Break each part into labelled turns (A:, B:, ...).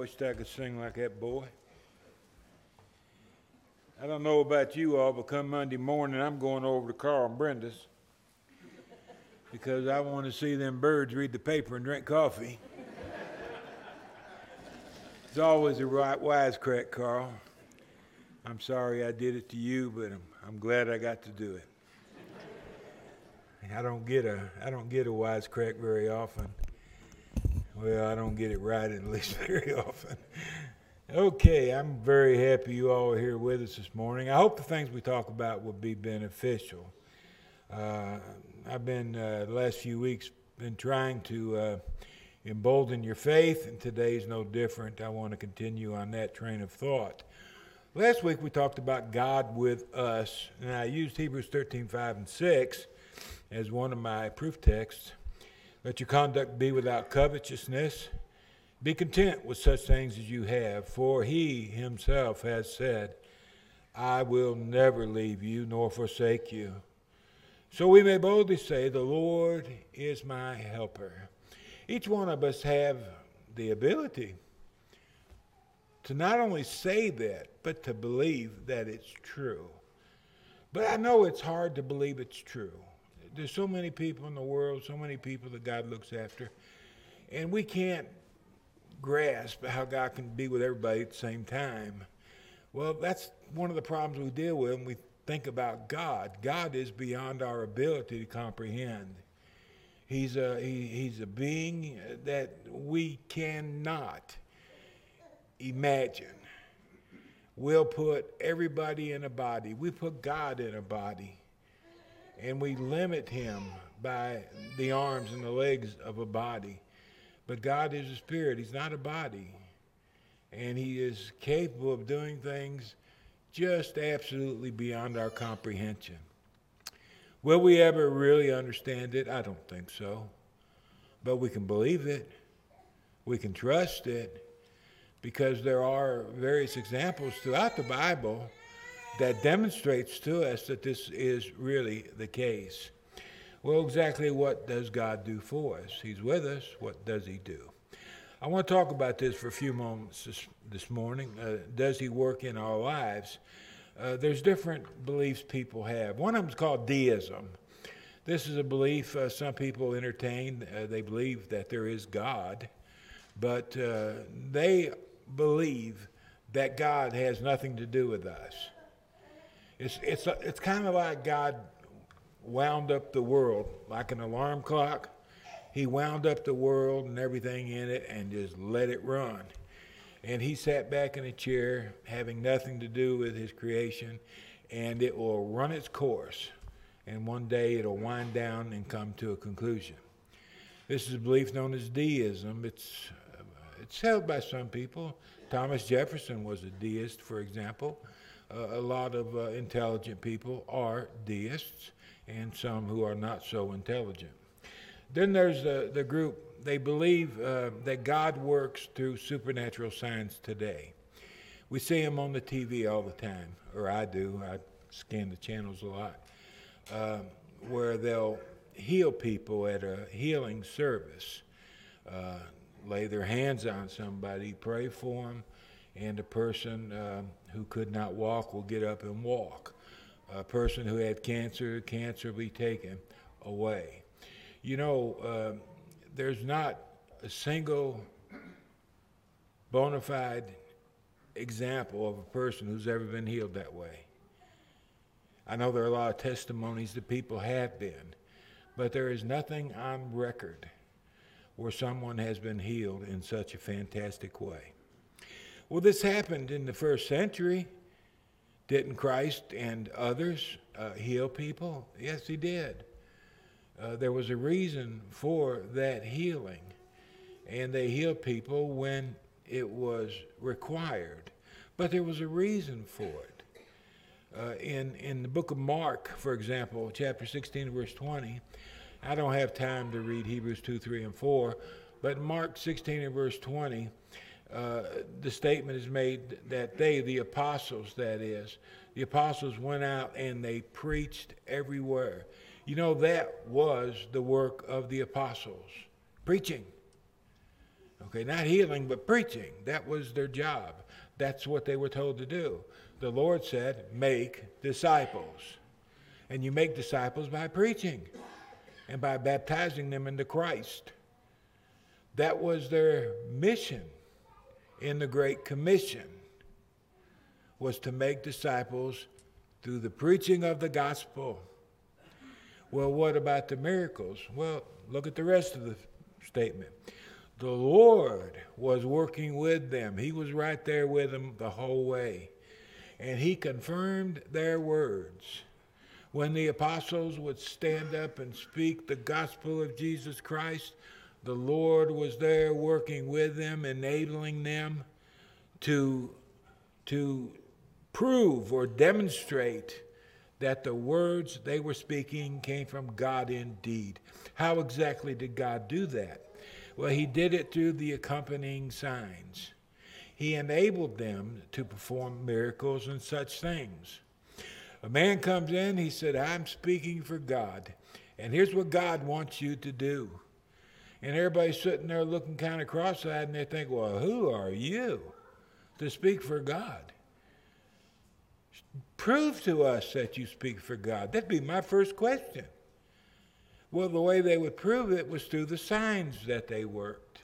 A: wished I could sing like that boy. I don't know about you all, but come Monday morning, I'm going over to Carl and Brenda's because I want to see them birds read the paper and drink coffee. it's always a right wisecrack, Carl. I'm sorry I did it to you, but I'm, I'm glad I got to do it. I don't get a I don't get a wisecrack very often. Well, I don't get it right at least very often. Okay, I'm very happy you all are here with us this morning. I hope the things we talk about will be beneficial. Uh, I've been uh, the last few weeks been trying to uh, embolden your faith, and today's no different. I want to continue on that train of thought. Last week we talked about God with us, and I used Hebrews 13, 5, and 6 as one of my proof texts. Let your conduct be without covetousness. Be content with such things as you have, for he himself has said, I will never leave you nor forsake you. So we may boldly say, The Lord is my helper. Each one of us have the ability to not only say that, but to believe that it's true. But I know it's hard to believe it's true. There's so many people in the world, so many people that God looks after, and we can't grasp how God can be with everybody at the same time. Well, that's one of the problems we deal with when we think about God. God is beyond our ability to comprehend. He's a, he, he's a being that we cannot imagine. We'll put everybody in a body. We put God in a body. And we limit him by the arms and the legs of a body. But God is a spirit, He's not a body. And He is capable of doing things just absolutely beyond our comprehension. Will we ever really understand it? I don't think so. But we can believe it, we can trust it, because there are various examples throughout the Bible that demonstrates to us that this is really the case. Well, exactly what does God do for us? He's with us. What does He do? I want to talk about this for a few moments this, this morning. Uh, does He work in our lives? Uh, there's different beliefs people have. One of them is called deism. This is a belief uh, some people entertain. Uh, they believe that there is God, but uh, they believe that God has nothing to do with us. It's, it's, it's kind of like God wound up the world like an alarm clock. He wound up the world and everything in it and just let it run. And he sat back in a chair, having nothing to do with his creation, and it will run its course. And one day it'll wind down and come to a conclusion. This is a belief known as deism. It's, it's held by some people. Thomas Jefferson was a deist, for example. Uh, a lot of uh, intelligent people are deists and some who are not so intelligent. Then there's the, the group, they believe uh, that God works through supernatural signs today. We see them on the TV all the time, or I do. I scan the channels a lot, uh, where they'll heal people at a healing service, uh, lay their hands on somebody, pray for them, and the person uh, who could not walk will get up and walk a person who had cancer, cancer be taken away. You know, uh, there's not a single bona fide example of a person who's ever been healed that way. I know there are a lot of testimonies that people have been, but there is nothing on record where someone has been healed in such a fantastic way. Well, this happened in the first century. Didn't Christ and others uh, heal people? Yes, he did. Uh, there was a reason for that healing, and they healed people when it was required. But there was a reason for it. Uh, in, in the book of Mark, for example, chapter 16, verse 20, I don't have time to read Hebrews 2, 3, and 4, but Mark 16 and verse 20, uh, the statement is made that they, the apostles, that is, the apostles went out and they preached everywhere. You know, that was the work of the apostles preaching. Okay, not healing, but preaching. That was their job. That's what they were told to do. The Lord said, make disciples. And you make disciples by preaching and by baptizing them into Christ. That was their mission in the Great Commission was to make disciples through the preaching of the gospel. Well, what about the miracles? Well, look at the rest of the statement. The Lord was working with them. He was right there with them the whole way. And he confirmed their words. When the apostles would stand up and speak the gospel of Jesus Christ, the Lord was there working with them, enabling them to, to prove or demonstrate that the words they were speaking came from God indeed. How exactly did God do that? Well, He did it through the accompanying signs. He enabled them to perform miracles and such things. A man comes in, he said, I'm speaking for God, and here's what God wants you to do. And everybody's sitting there looking kind of cross eyed, and they think, Well, who are you to speak for God? Prove to us that you speak for God. That'd be my first question. Well, the way they would prove it was through the signs that they worked.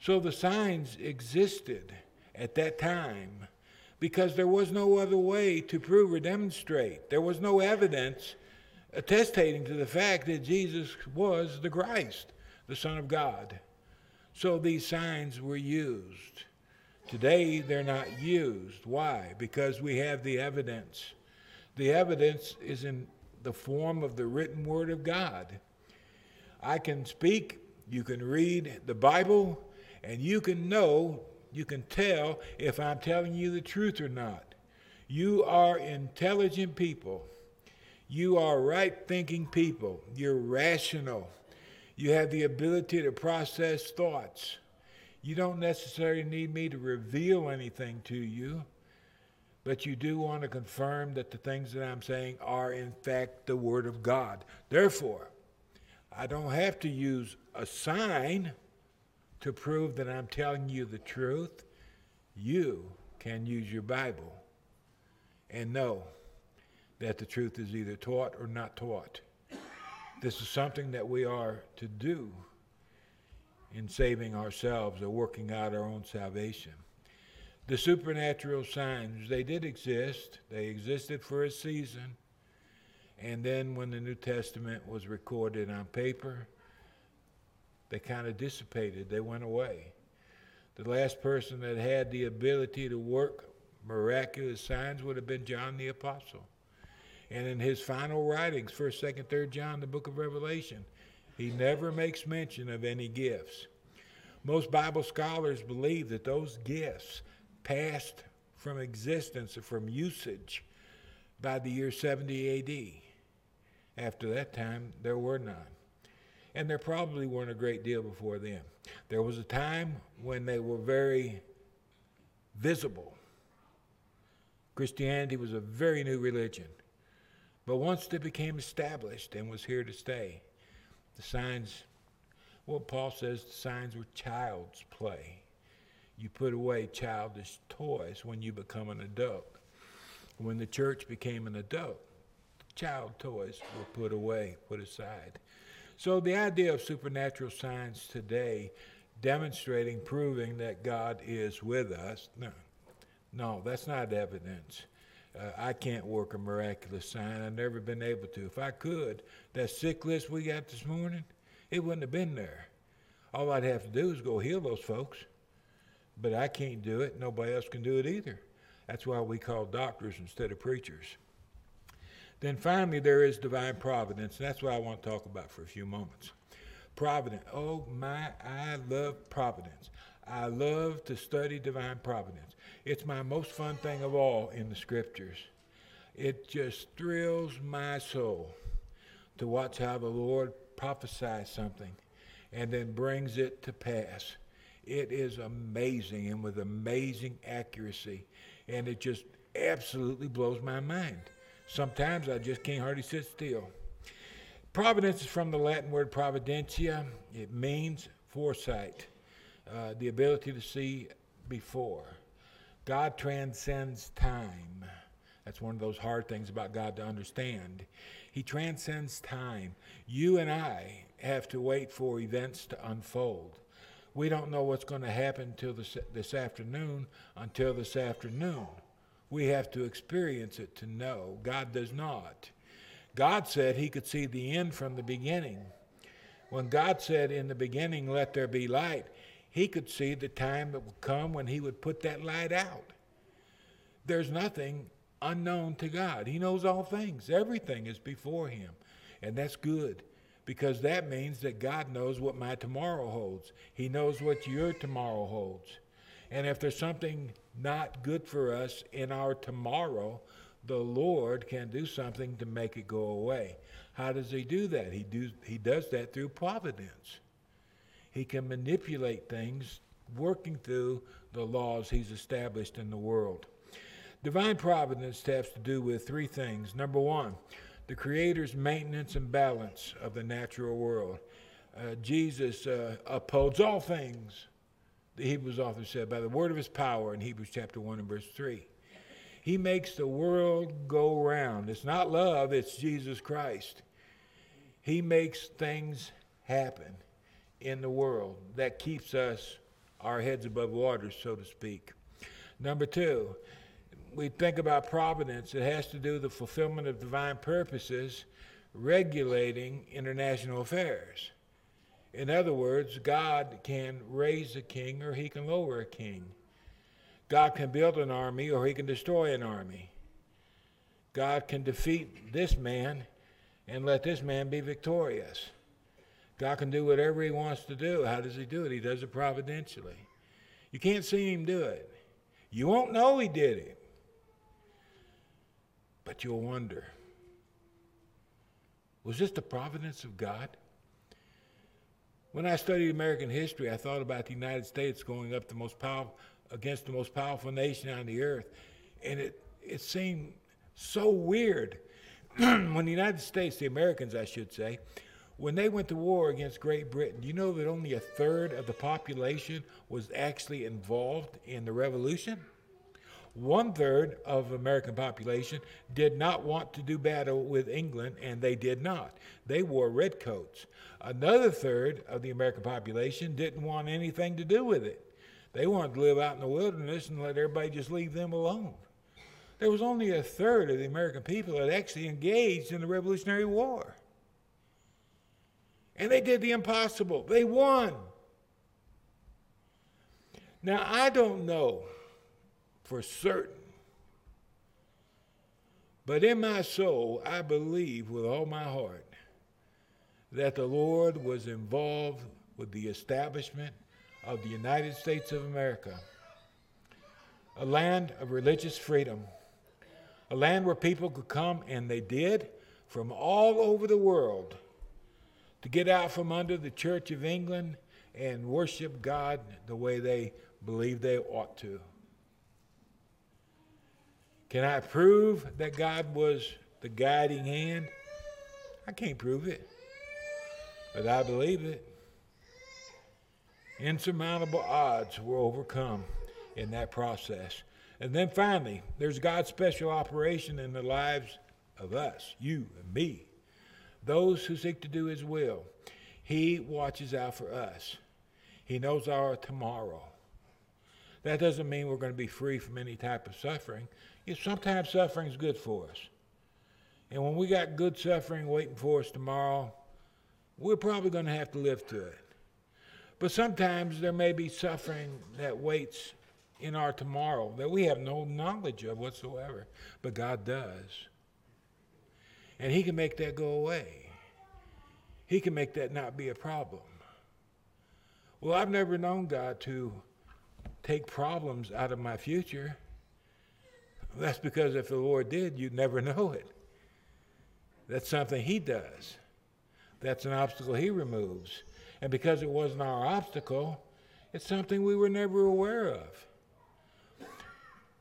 A: So the signs existed at that time because there was no other way to prove or demonstrate. There was no evidence attestating to the fact that Jesus was the Christ, the Son of God. So these signs were used. Today, they're not used. Why? Because we have the evidence. The evidence is in the form of the written Word of God. I can speak, you can read the Bible, and you can know, you can tell if I'm telling you the truth or not. You are intelligent people. You are right thinking people. You're rational. You have the ability to process thoughts. You don't necessarily need me to reveal anything to you, but you do want to confirm that the things that I'm saying are, in fact, the Word of God. Therefore, I don't have to use a sign to prove that I'm telling you the truth. You can use your Bible and know that the truth is either taught or not taught. This is something that we are to do in saving ourselves or working out our own salvation. The supernatural signs, they did exist. They existed for a season. And then when the New Testament was recorded on paper, they kind of dissipated. They went away. The last person that had the ability to work miraculous signs would have been John the Apostle. And in his final writings, 1st, 2nd, 3rd John, the book of Revelation, he never makes mention of any gifts. Most Bible scholars believe that those gifts passed from existence from usage by the year 70 AD. After that time, there were none. And there probably weren't a great deal before then. There was a time when they were very visible. Christianity was a very new religion. But once they became established and was here to stay, the signs, well, Paul says the signs were child's play. You put away childish toys when you become an adult. When the church became an adult, child toys were put away, put aside. So the idea of supernatural signs today demonstrating, proving that God is with us, no, no, that's not evidence. Uh, I can't work a miraculous sign. I've never been able to. If I could, that sick list we got this morning, it wouldn't have been there. All I'd have to do is go heal those folks. But I can't do it. Nobody else can do it either. That's why we call doctors instead of preachers. Then finally, there is divine providence. And that's what I want to talk about for a few moments. Providence. Oh my, I love providence. I love to study divine providence. It's my most fun thing of all in the scriptures. It just thrills my soul to watch how the Lord prophesies something and then brings it to pass. It is amazing and with amazing accuracy. And it just absolutely blows my mind. Sometimes I just can't hardly sit still. Providence is from the Latin word providentia. It means foresight. uh, the ability to see before. God transcends time. That's one of those hard things about God to understand. He transcends time. You and I have to wait for events to unfold. We don't know what's going to happen till this, this afternoon until this afternoon. We have to experience it to know. God does not. God said he could see the end from the beginning. When God said in the beginning, let there be light, he could see the time that would come when he would put that light out. There's nothing unknown to God. He knows all things, everything is before him. And that's good because that means that God knows what my tomorrow holds. He knows what your tomorrow holds. And if there's something not good for us in our tomorrow, the Lord can do something to make it go away. How does he do that? He, do, he does that through providence. He can manipulate things working through the laws he's established in the world. Divine providence has to do with three things. Number one, the Creator's maintenance and balance of the natural world. Uh, Jesus uh, upholds all things, the Hebrews author said, by the word of his power in Hebrews chapter 1 and verse 3. He makes the world go round. It's not love, it's Jesus Christ. He makes things happen in the world that keeps us our heads above water, so to speak. Number two, we think about providence, it has to do with the fulfillment of divine purposes regulating international affairs. In other words, God can raise a king or he can lower a king. God can build an army or he can destroy an army. God can defeat this man and let this man be victorious. God can do whatever he wants to do. How does he do it? He does it providentially. You can't see him do it. You won't know he did it. But you'll wonder was this the providence of God? When I studied American history, I thought about the United States going up the most against the most powerful nation on the earth, and it it seemed so weird when the United States, the Americans, I should say, when they went to war against Great Britain, you know that only a third of the population was actually involved in the revolution? One third of American population did not want to do battle with England, and they did not. They wore redcoats. Another third of the American population didn't want anything to do with it. They wanted to live out in the wilderness and let everybody just leave them alone. There was only a third of the American people that actually engaged in the Revolutionary War. And they did the impossible. They won. Now, I don't know for certain. But in my soul, I believe with all my heart that the Lord was involved with the establishment of the United States of America, a land of religious freedom, a land where people could come, and they did, from all over the world to get out from under the Church of England and worship God the way they believe they ought to. Can I prove that God was the guiding hand? I can't prove it, but I believe it. Insurmountable odds were overcome in that process. And then finally, there's God's special operation in the lives of us, you and me, those who seek to do His will. He watches out for us, He knows our tomorrow. That doesn't mean we're going to be free from any type of suffering. Sometimes suffering is good for us. And when we got good suffering waiting for us tomorrow, we're probably going to have to live through it. But sometimes there may be suffering that waits in our tomorrow that we have no knowledge of whatsoever, but God does. And He can make that go away, He can make that not be a problem. Well, I've never known God to take problems out of my future. That's because if the Lord did, you'd never know it. That's something He does. That's an obstacle He removes. And because it wasn't our obstacle, it's something we were never aware of.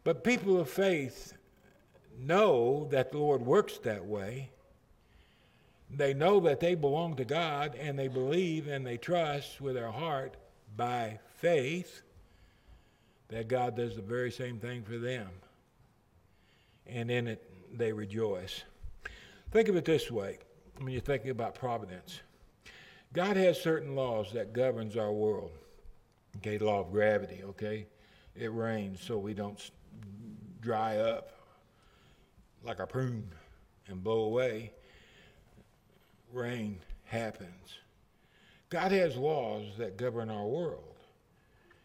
A: But people of faith know that the Lord works that way. They know that they belong to God and they believe and they trust with their heart by faith that God does the very same thing for them. And in it, they rejoice. Think of it this way when you're thinking about providence. God has certain laws that governs our world. Okay, law of gravity, okay? It rains so we don't dry up like a prune and blow away. Rain happens. God has laws that govern our world.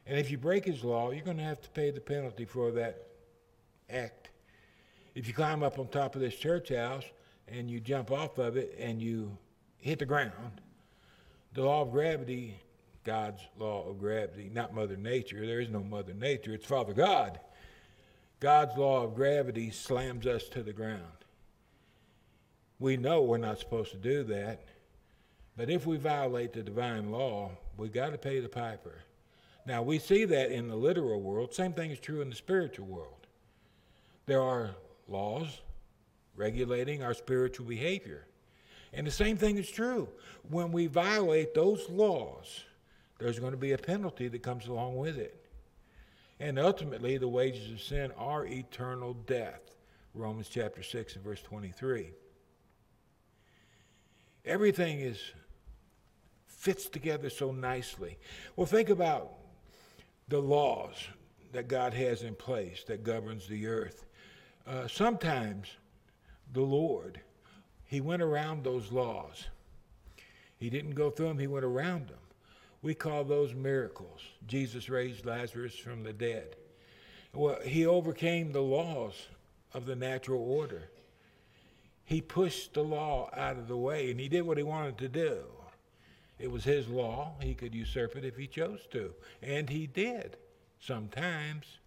A: And if you break his law, you're going to have to pay the penalty for that act. If you climb up on top of this church house and you jump off of it and you hit the ground, the law of gravity, God's law of gravity, not Mother Nature, there is no Mother Nature, it's Father God. God's law of gravity slams us to the ground. We know we're not supposed to do that, but if we violate the divine law, we got to pay the piper. Now, we see that in the literal world. Same thing is true in the spiritual world. There are laws regulating our spiritual behavior. And the same thing is true. When we violate those laws, there's going to be a penalty that comes along with it. And ultimately, the wages of sin are eternal death. Romans chapter 6 and verse 23. Everything is fits together so nicely. Well, think about the laws that God has in place that governs the earth. Uh, sometimes the Lord, He went around those laws. He didn't go through them, He went around them. We call those miracles. Jesus raised Lazarus from the dead. Well, He overcame the laws of the natural order. He pushed the law out of the way and He did what He wanted to do. It was his law. He could usurp it if he chose to. And he did sometimes.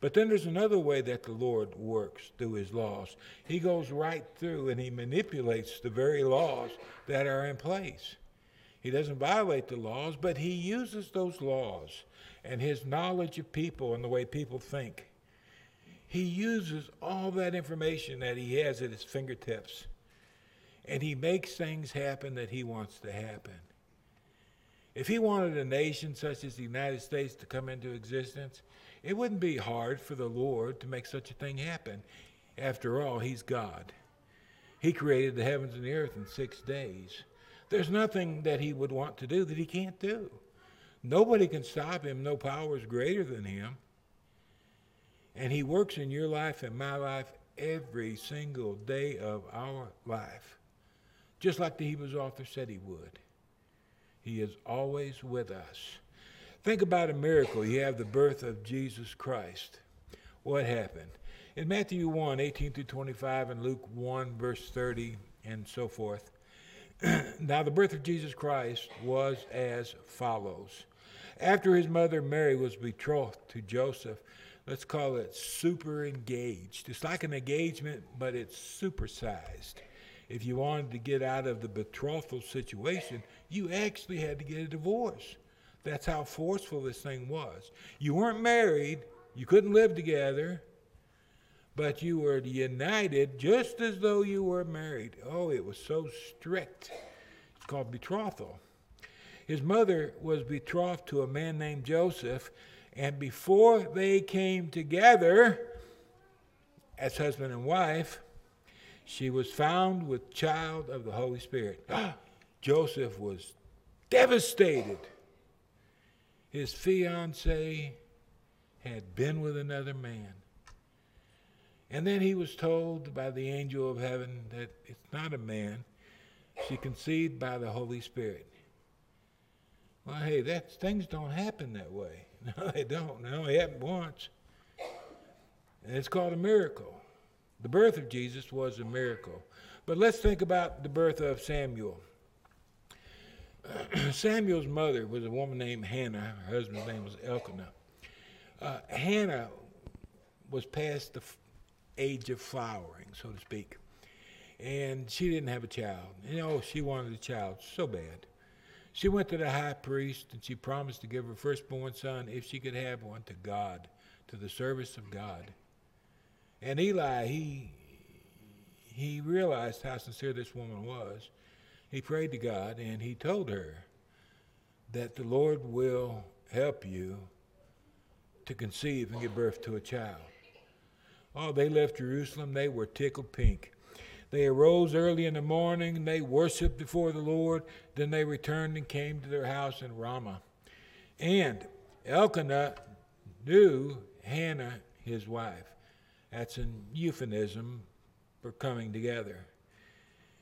A: But then there's another way that the Lord works through his laws. He goes right through and he manipulates the very laws that are in place. He doesn't violate the laws, but he uses those laws and his knowledge of people and the way people think. He uses all that information that he has at his fingertips and he makes things happen that he wants to happen. If he wanted a nation such as the United States to come into existence, it wouldn't be hard for the Lord to make such a thing happen. After all, he's God. He created the heavens and the earth in six days. There's nothing that he would want to do that he can't do. Nobody can stop him. No power is greater than him. And he works in your life and my life every single day of our life just like the Hebrews author said he would. He is always with us. Think about a miracle. You have the birth of Jesus Christ. What happened? In Matthew 1, 18 through 25, and Luke 1, verse 30, and so forth. now, the birth of Jesus Christ was as follows. After his mother Mary was betrothed to Joseph, let's call it super engaged. It's like an engagement, but it's supersized if you wanted to get out of the betrothal situation, you actually had to get a divorce. That's how forceful this thing was. You weren't married, you couldn't live together, but you were united just as though you were married. Oh, it was so strict. It's called betrothal. His mother was betrothed to a man named Joseph, and before they came together as husband and wife, she was found with child of the Holy Spirit. Joseph was devastated. His fiancee had been with another man. And then he was told by the angel of heaven that it's not a man. She conceived by the Holy Spirit. Well, hey, that's, things don't happen that way. No, they don't. No, it happened once. And it's called a miracle. The birth of Jesus was a miracle. But let's think about the birth of Samuel. Samuel's mother was a woman named Hannah. Her husband's name was Elkanah. Uh, Hannah was past the f- age of flowering, so to speak. And she didn't have a child. You know, she wanted a child so bad. She went to the high priest and she promised to give her firstborn son, if she could have one, to God, to the service of God. And Eli, he he realized how sincere this woman was. He prayed to God and he told her that the Lord will help you to conceive and give birth to a child. Oh, they left Jerusalem. They were tickled pink. They arose early in the morning. and They worshiped before the Lord. Then they returned and came to their house in Ramah. And Elkanah knew Hannah, his wife. That's an euphemism for coming together.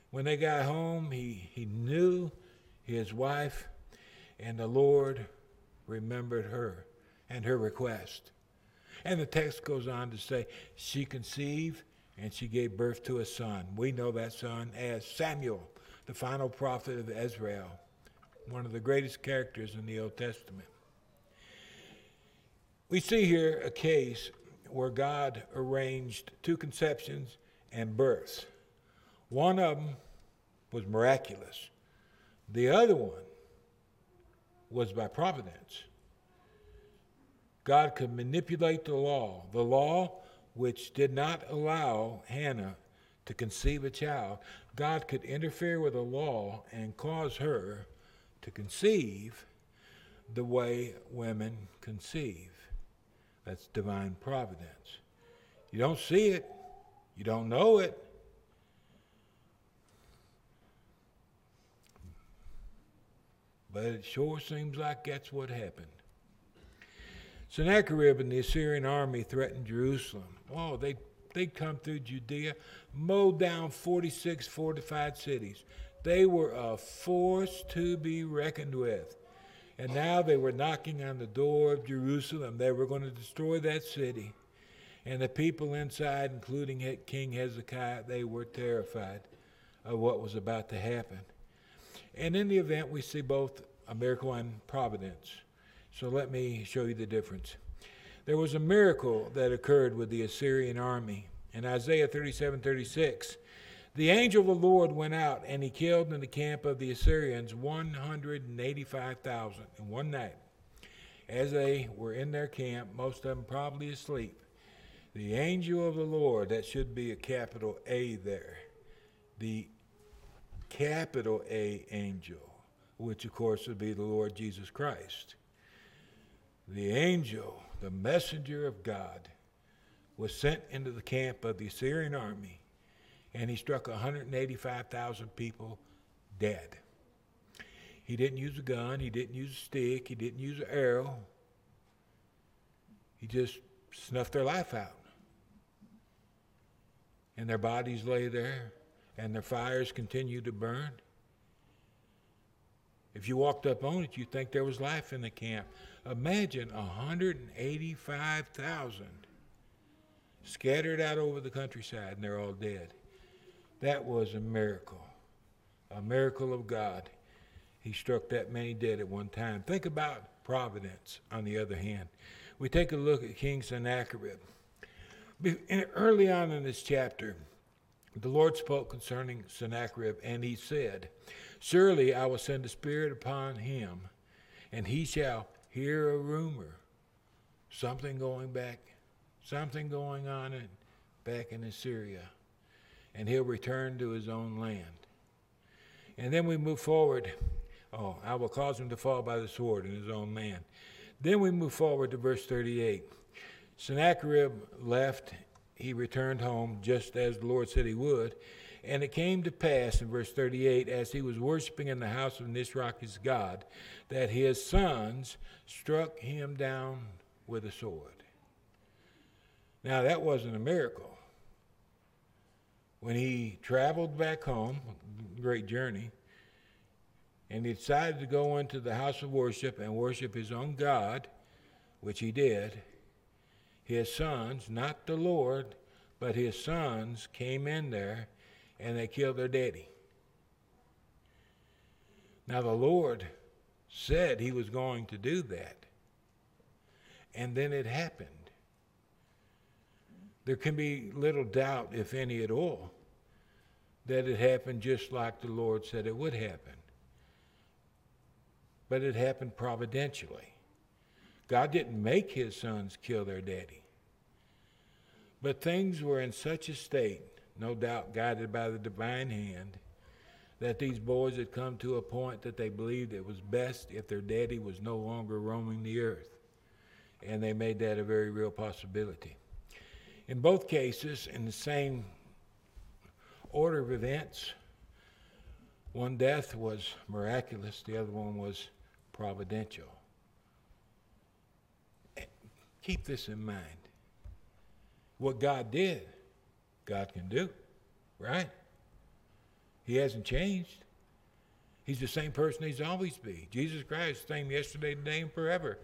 A: When they got home, he, he knew his wife, and the Lord remembered her and her request. And the text goes on to say, she conceived and she gave birth to a son. We know that son as Samuel, the final prophet of Israel, one of the greatest characters in the Old Testament. We see here a case where God arranged two conceptions and births. One of them was miraculous, the other one was by providence. God could manipulate the law, the law which did not allow Hannah to conceive a child. God could interfere with the law and cause her to conceive the way women conceive. That's divine providence. You don't see it, you don't know it. But it sure seems like that's what happened. Sennacherib and the Assyrian army threatened Jerusalem. Oh, they they'd come through Judea, mowed down 46 fortified cities. They were a force to be reckoned with. And now they were knocking on the door of Jerusalem. They were going to destroy that city. And the people inside, including King Hezekiah, they were terrified of what was about to happen. And in the event, we see both a miracle and providence. So let me show you the difference. There was a miracle that occurred with the Assyrian army. In Isaiah 37 36, the angel of the Lord went out and he killed in the camp of the Assyrians 185,000 in one night. As they were in their camp, most of them probably asleep, the angel of the Lord, that should be a capital A there, the capital A angel, which of course would be the Lord Jesus Christ. The angel, the messenger of God, was sent into the camp of the Assyrian army and he struck 185,000 people dead. He didn't use a gun, he didn't use a stick, he didn't use an arrow. He just snuffed their life out. And their bodies lay there, and their fires continued to burn. If you walked up on it, you'd think there was life in the camp. Imagine 185,000 scattered out over the countryside, and they're all dead. That was a miracle, a miracle of God. He struck that many dead at one time. Think about providence, on the other hand. We take a look at King Sennacherib. Early on in this chapter, the Lord spoke concerning Sennacherib, and he said, Surely I will send a spirit upon him, and he shall hear a rumor, something going back, something going on in, back in Assyria and he'll return to his own land. And then we move forward. Oh, I will cause him to fall by the sword in his own land. Then we move forward to verse 38. Sennacherib left, he returned home just as the Lord said he would. And it came to pass in verse 38, as he was worshiping in the house of Nisroch his God, that his sons struck him down with a sword. Now, that wasn't a miracle when he traveled back home, great journey, and he decided to go into the house of worship and worship his own God, which he did, his sons, not the Lord, but his sons came in there and they killed their daddy. Now, the Lord said he was going to do that. And then it happened there can be little doubt, if any at all, that it happened just like the Lord said it would happen. But it happened providentially. God didn't make his sons kill their daddy. But things were in such a state, no doubt guided by the divine hand, that these boys had come to a point that they believed it was best if their daddy was no longer roaming the earth. And they made that a very real possibility. In both cases, in the same order of events, one death was miraculous, the other one was providential. Keep this in mind. What God did, God can do, right? He hasn't changed. He's the same person he's always been. Jesus Christ, same yesterday, today, and forever.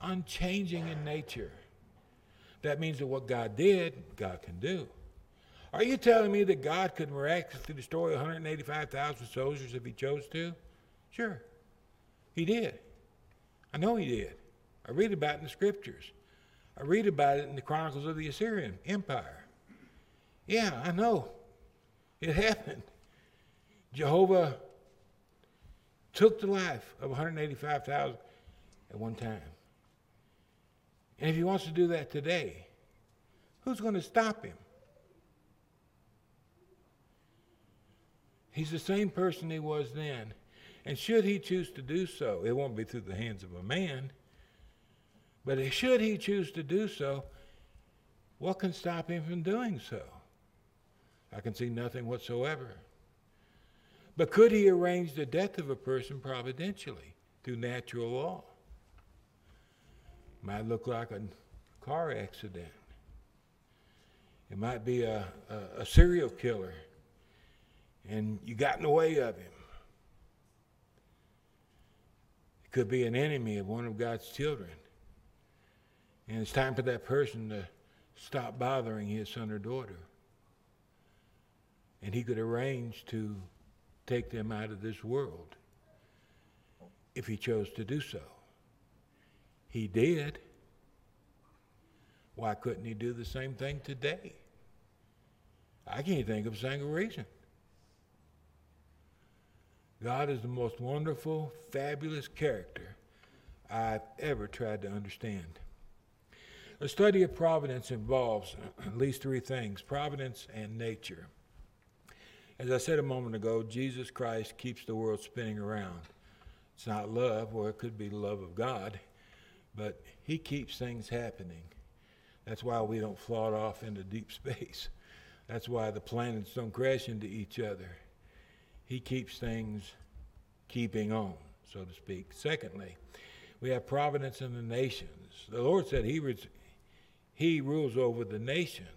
A: Unchanging in nature. That means that what God did, God can do. Are you telling me that God could miraculously destroy 185,000 soldiers if he chose to? Sure. He did. I know he did. I read about it in the scriptures. I read about it in the Chronicles of the Assyrian Empire. Yeah, I know. It happened. Jehovah took the life of 185,000 at one time. And if he wants to do that today, who's going to stop him? He's the same person he was then. And should he choose to do so, it won't be through the hands of a man, but should he choose to do so, what can stop him from doing so? I can see nothing whatsoever. But could he arrange the death of a person providentially through natural law? Might look like a car accident. It might be a, a, a serial killer, and you got in the way of him. It could be an enemy of one of God's children. And it's time for that person to stop bothering his son or daughter. And he could arrange to take them out of this world if he chose to do so. He did. Why couldn't he do the same thing today? I can't think of a single reason. God is the most wonderful, fabulous character I've ever tried to understand. A study of providence involves at least three things providence and nature. As I said a moment ago, Jesus Christ keeps the world spinning around. It's not love, or it could be the love of God, but He keeps things happening. That's why we don't float off into deep space. That's why the planets don't crash into each other. He keeps things keeping on, so to speak. Secondly, we have providence in the nations. The Lord said He he rules over the nations.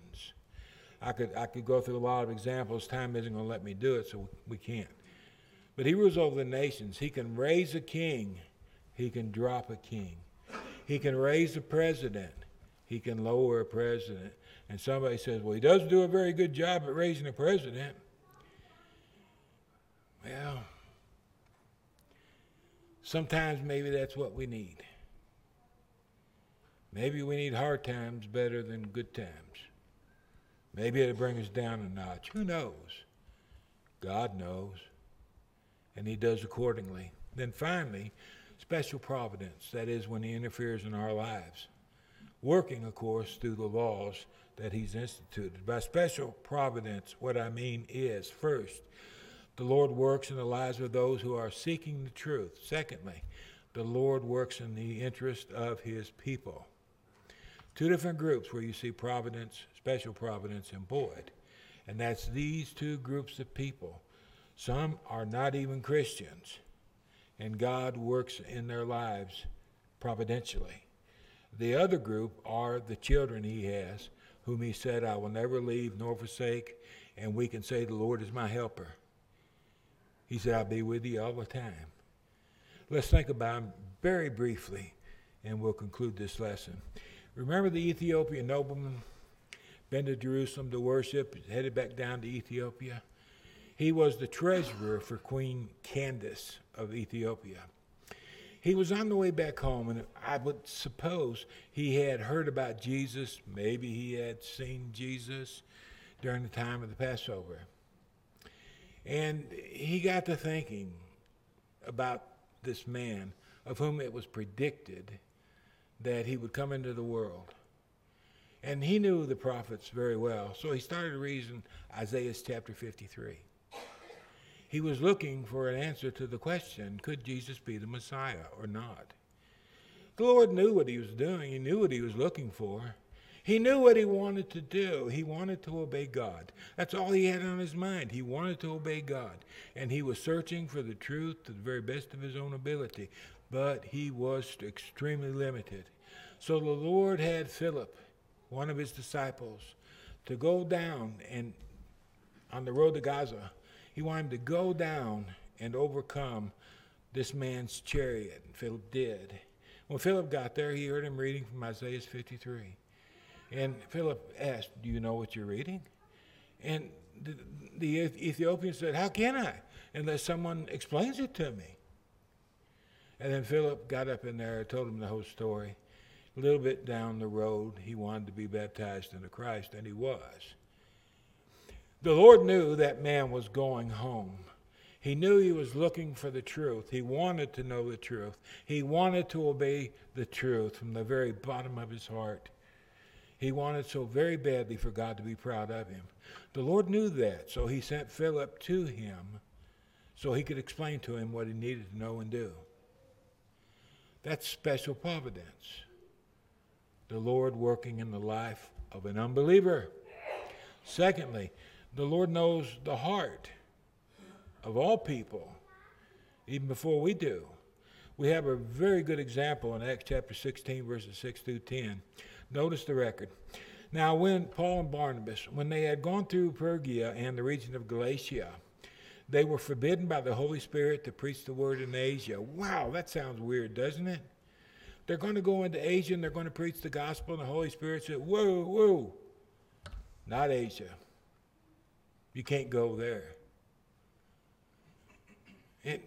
A: I could, I could go through a lot of examples. Time isn't going to let me do it, so we can't. But he rules over the nations. He can raise a king, he can drop a king. He can raise a president, he can lower a president. And somebody says, well, he doesn't do a very good job at raising a president. Well, sometimes maybe that's what we need. Maybe we need hard times better than good times. Maybe it'll bring us down a notch. Who knows? God knows. And He does accordingly. Then finally, special providence. That is when He interferes in our lives. Working, of course, through the laws that He's instituted. By special providence, what I mean is first, the Lord works in the lives of those who are seeking the truth. Secondly, the Lord works in the interest of His people. Two different groups where you see providence, special providence, and Boyd. And that's these two groups of people. Some are not even Christians, and God works in their lives providentially. The other group are the children He has, whom He said, I will never leave nor forsake, and we can say, The Lord is my helper. He said, I'll be with you all the time. Let's think about Him very briefly, and we'll conclude this lesson. Remember the Ethiopian nobleman, been to Jerusalem to worship, headed back down to Ethiopia? He was the treasurer for Queen Candace of Ethiopia. He was on the way back home, and I would suppose he had heard about Jesus. Maybe he had seen Jesus during the time of the Passover. And he got to thinking about this man of whom it was predicted that he would come into the world. And he knew the prophets very well, so he started reading Isaiah chapter 53. He was looking for an answer to the question could Jesus be the Messiah or not? The Lord knew what he was doing, he knew what he was looking for. He knew what he wanted to do. He wanted to obey God. That's all he had on his mind. He wanted to obey God. And he was searching for the truth to the very best of his own ability. But he was extremely limited. So the Lord had Philip, one of his disciples, to go down and on the road to Gaza. He wanted him to go down and overcome this man's chariot. And Philip did. When Philip got there, he heard him reading from Isaiah 53. And Philip asked, Do you know what you're reading? And the, the Ethiopian said, How can I? Unless someone explains it to me. And then Philip got up in there told him the whole story. A little bit down the road, he wanted to be baptized into Christ, and he was. The Lord knew that man was going home. He knew he was looking for the truth. He wanted to know the truth. He wanted to obey the truth from the very bottom of his heart. He wanted so very badly for God to be proud of him. The Lord knew that, so he sent Philip to him so he could explain to him what he needed to know and do. That's special providence. The Lord working in the life of an unbeliever. Secondly, the Lord knows the heart of all people, even before we do. We have a very good example in Acts chapter 16, verses 6 through 10. Notice the record. Now, when Paul and Barnabas, when they had gone through Phrygia and the region of Galatia, they were forbidden by the Holy Spirit to preach the word in Asia. Wow, that sounds weird, doesn't it? They're going to go into Asia and they're going to preach the gospel, and the Holy Spirit said, Whoa, whoa, not Asia. You can't go there. And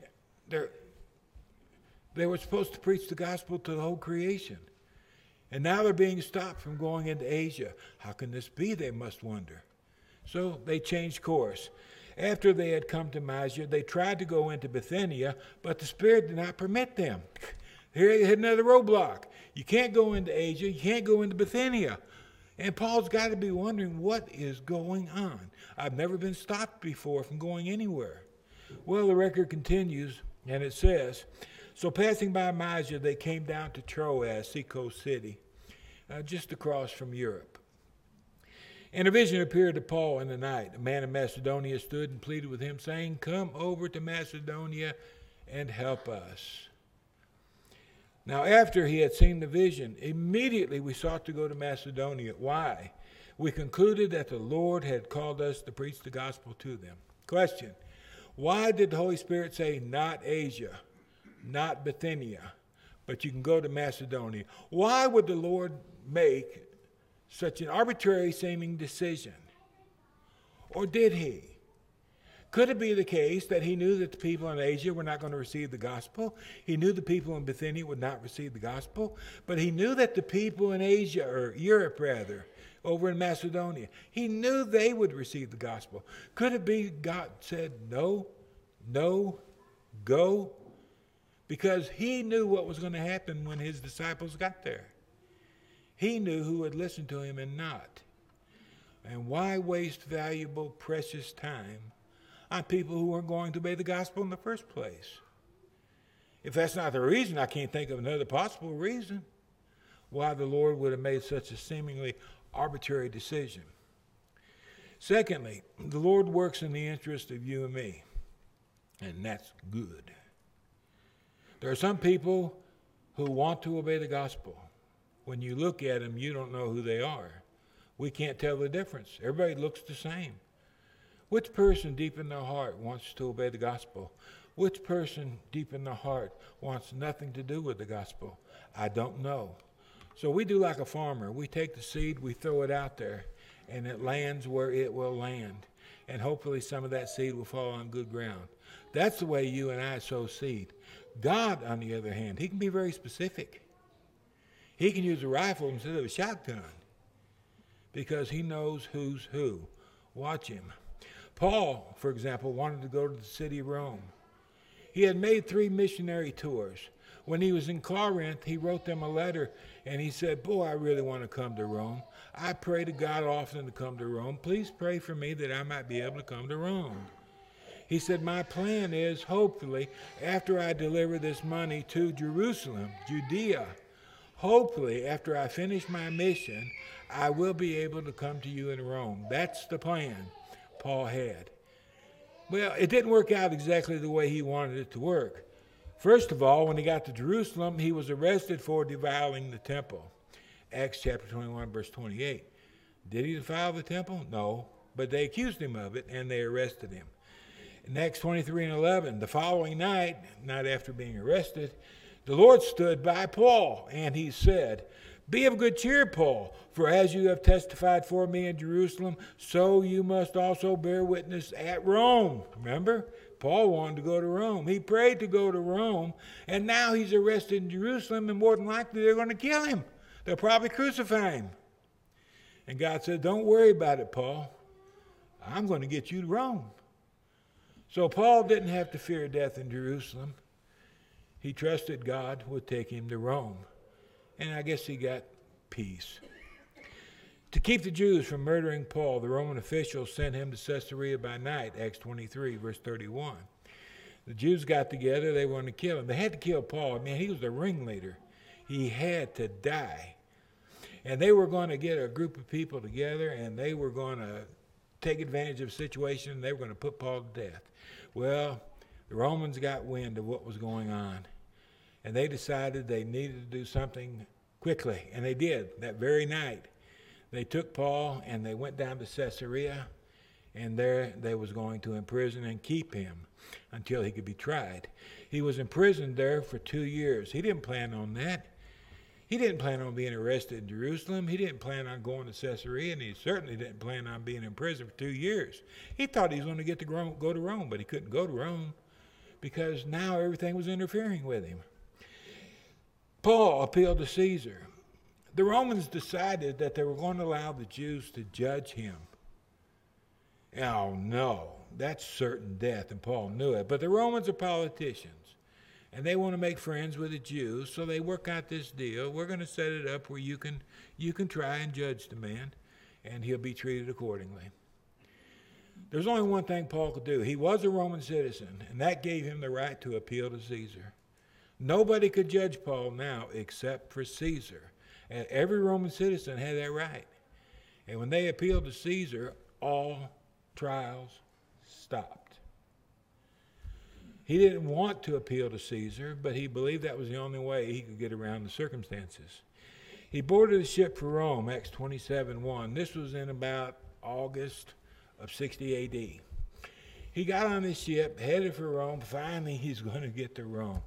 A: they were supposed to preach the gospel to the whole creation. And now they're being stopped from going into Asia. How can this be? They must wonder. So they changed course. After they had come to Mysia, they tried to go into Bithynia, but the Spirit did not permit them. Here they had another roadblock. You can't go into Asia, you can't go into Bithynia. And Paul's got to be wondering what is going on. I've never been stopped before from going anywhere. Well, the record continues, and it says so passing by Mysia, they came down to Troas, seacoast city, uh, just across from Europe. And a vision appeared to Paul in the night. A man of Macedonia stood and pleaded with him, saying, Come over to Macedonia and help us. Now, after he had seen the vision, immediately we sought to go to Macedonia. Why? We concluded that the Lord had called us to preach the gospel to them. Question Why did the Holy Spirit say, not Asia? not Bithynia, but you can go to Macedonia. Why would the Lord make such an arbitrary seeming decision? Or did he? Could it be the case that he knew that the people in Asia were not going to receive the gospel? He knew the people in Bithynia would not receive the gospel, but he knew that the people in Asia, or Europe rather, over in Macedonia, he knew they would receive the gospel. Could it be God said, no, no, go? because he knew what was going to happen when his disciples got there. He knew who would listen to him and not. And why waste valuable, precious time on people who weren't going to obey the gospel in the first place? If that's not the reason, I can't think of another possible reason why the Lord would have made such a seemingly arbitrary decision. Secondly, the Lord works in the interest of you and me, and that's good. There are some people who want to obey the gospel. When you look at them, you don't know who they are. We can't tell the difference. Everybody looks the same. Which person deep in their heart wants to obey the gospel? Which person deep in their heart wants nothing to do with the gospel? I don't know. So we do like a farmer. We take the seed, we throw it out there, and it lands where it will land. And hopefully some of that seed will fall on good ground. That's the way you and I sow seed. God, on the other hand, he can be very specific. He can use a rifle instead of a shotgun because he knows who's who. Watch him. Paul, for example, wanted to go to the city of Rome. He had made three missionary tours. When he was in Corinth, he wrote them a letter and he said, Boy, I really want to come to Rome. I pray to God often to come to Rome. Please pray for me that I might be able to come to Rome. He said, My plan is, hopefully, after I deliver this money to Jerusalem, Judea, hopefully, after I finish my mission, I will be able to come to you in Rome. That's the plan Paul had. Well, it didn't work out exactly the way he wanted it to work. First of all, when he got to Jerusalem, he was arrested for defiling the temple. Acts chapter 21, verse 28. Did he defile the temple? No, but they accused him of it and they arrested him. In Acts 23 and 11, the following night, not after being arrested, the Lord stood by Paul and he said, Be of good cheer, Paul, for as you have testified for me in Jerusalem, so you must also bear witness at Rome. Remember? Paul wanted to go to Rome. He prayed to go to Rome, and now he's arrested in Jerusalem, and more than likely they're going to kill him. They'll probably crucify him. And God said, Don't worry about it, Paul. I'm going to get you to Rome. So Paul didn't have to fear death in Jerusalem. He trusted God would take him to Rome. And I guess he got peace. To keep the Jews from murdering Paul, the Roman officials sent him to Caesarea by night, Acts 23, verse 31. The Jews got together, they wanted to kill him. They had to kill Paul. I mean, he was the ringleader. He had to die. And they were going to get a group of people together and they were going to take advantage of the situation and they were going to put Paul to death. Well, the Romans got wind of what was going on and they decided they needed to do something quickly. And they did that very night they took Paul and they went down to Caesarea, and there they was going to imprison and keep him until he could be tried. He was imprisoned there for two years. He didn't plan on that. He didn't plan on being arrested in Jerusalem. He didn't plan on going to Caesarea, and he certainly didn't plan on being in prison for two years. He thought he was going to get to go to Rome, but he couldn't go to Rome because now everything was interfering with him. Paul appealed to Caesar. The Romans decided that they were going to allow the Jews to judge him. Oh, no, that's certain death, and Paul knew it. But the Romans are politicians, and they want to make friends with the Jews, so they work out this deal. We're going to set it up where you can, you can try and judge the man, and he'll be treated accordingly. There's only one thing Paul could do. He was a Roman citizen, and that gave him the right to appeal to Caesar. Nobody could judge Paul now except for Caesar. And every Roman citizen had that right. And when they appealed to Caesar, all trials stopped. He didn't want to appeal to Caesar, but he believed that was the only way he could get around the circumstances. He boarded a ship for Rome, Acts 27 1. This was in about August of 60 AD. He got on this ship, headed for Rome. Finally, he's going to get to Rome.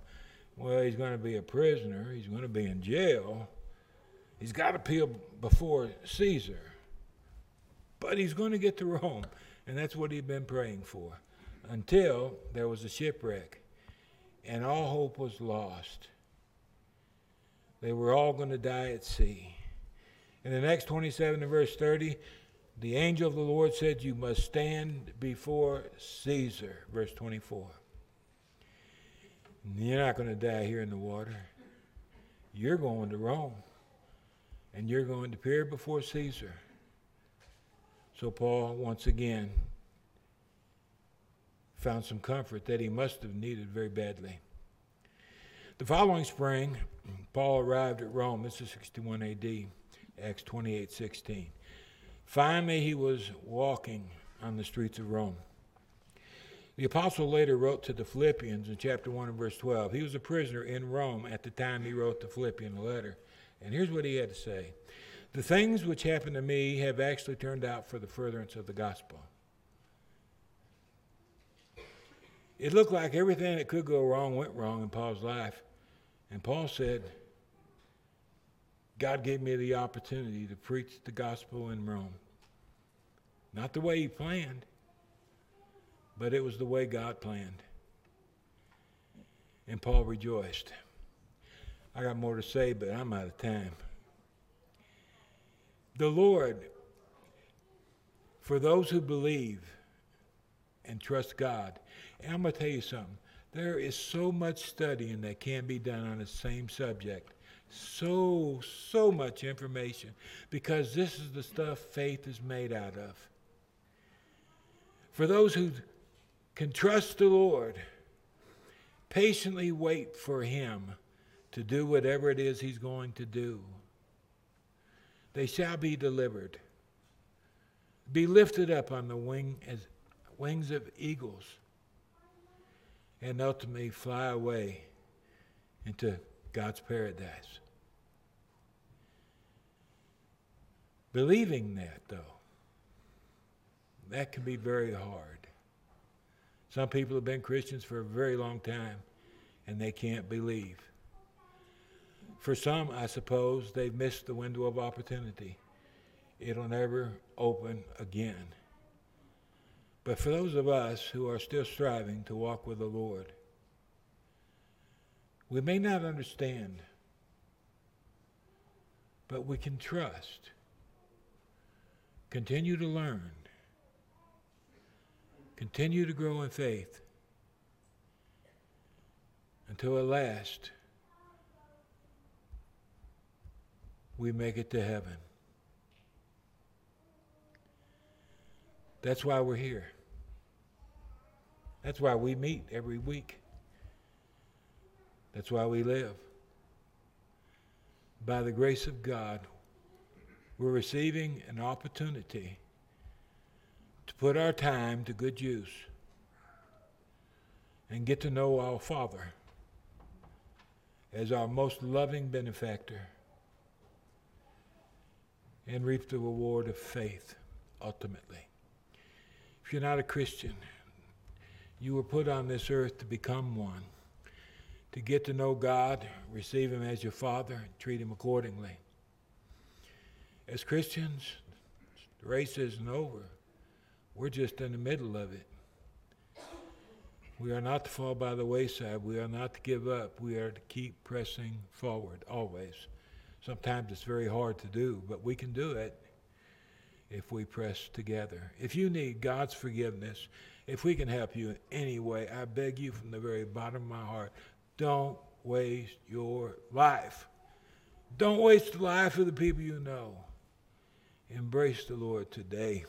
A: Well, he's going to be a prisoner, he's going to be in jail. He's got to appeal before Caesar. But he's going to get to Rome. And that's what he'd been praying for until there was a shipwreck and all hope was lost. They were all going to die at sea. In the next 27 and verse 30, the angel of the Lord said, You must stand before Caesar. Verse 24. You're not going to die here in the water. You're going to Rome and you're going to appear before Caesar. So Paul, once again, found some comfort that he must have needed very badly. The following spring, Paul arrived at Rome. This is 61 AD, Acts 28 16. Finally, he was walking on the streets of Rome. The apostle later wrote to the Philippians in chapter 1 and verse 12. He was a prisoner in Rome at the time he wrote the Philippian letter. And here's what he had to say The things which happened to me have actually turned out for the furtherance of the gospel. It looked like everything that could go wrong went wrong in Paul's life. And Paul said, God gave me the opportunity to preach the gospel in Rome. Not the way he planned, but it was the way God planned. And Paul rejoiced. I got more to say, but I'm out of time. The Lord, for those who believe and trust God, and I'm going to tell you something. There is so much studying that can be done on the same subject. So, so much information because this is the stuff faith is made out of. For those who can trust the Lord, patiently wait for Him to do whatever it is He's going to do, they shall be delivered, be lifted up on the wing as wings of eagles, and ultimately fly away into God's paradise. Believing that, though, that can be very hard. Some people have been Christians for a very long time and they can't believe. For some, I suppose, they've missed the window of opportunity. It'll never open again. But for those of us who are still striving to walk with the Lord, we may not understand, but we can trust, continue to learn, continue to grow in faith until at last we make it to heaven. That's why we're here. That's why we meet every week. That's why we live. By the grace of God, we're receiving an opportunity to put our time to good use and get to know our Father as our most loving benefactor and reap the reward of faith ultimately. If you're not a Christian, you were put on this earth to become one, to get to know God, receive Him as your Father, and treat Him accordingly. As Christians, the race isn't over. We're just in the middle of it. We are not to fall by the wayside. We are not to give up. We are to keep pressing forward always. Sometimes it's very hard to do, but we can do it if we press together. If you need God's forgiveness, if we can help you in any way, I beg you from the very bottom of my heart, don't waste your life. Don't waste the life of the people you know. Embrace the Lord today.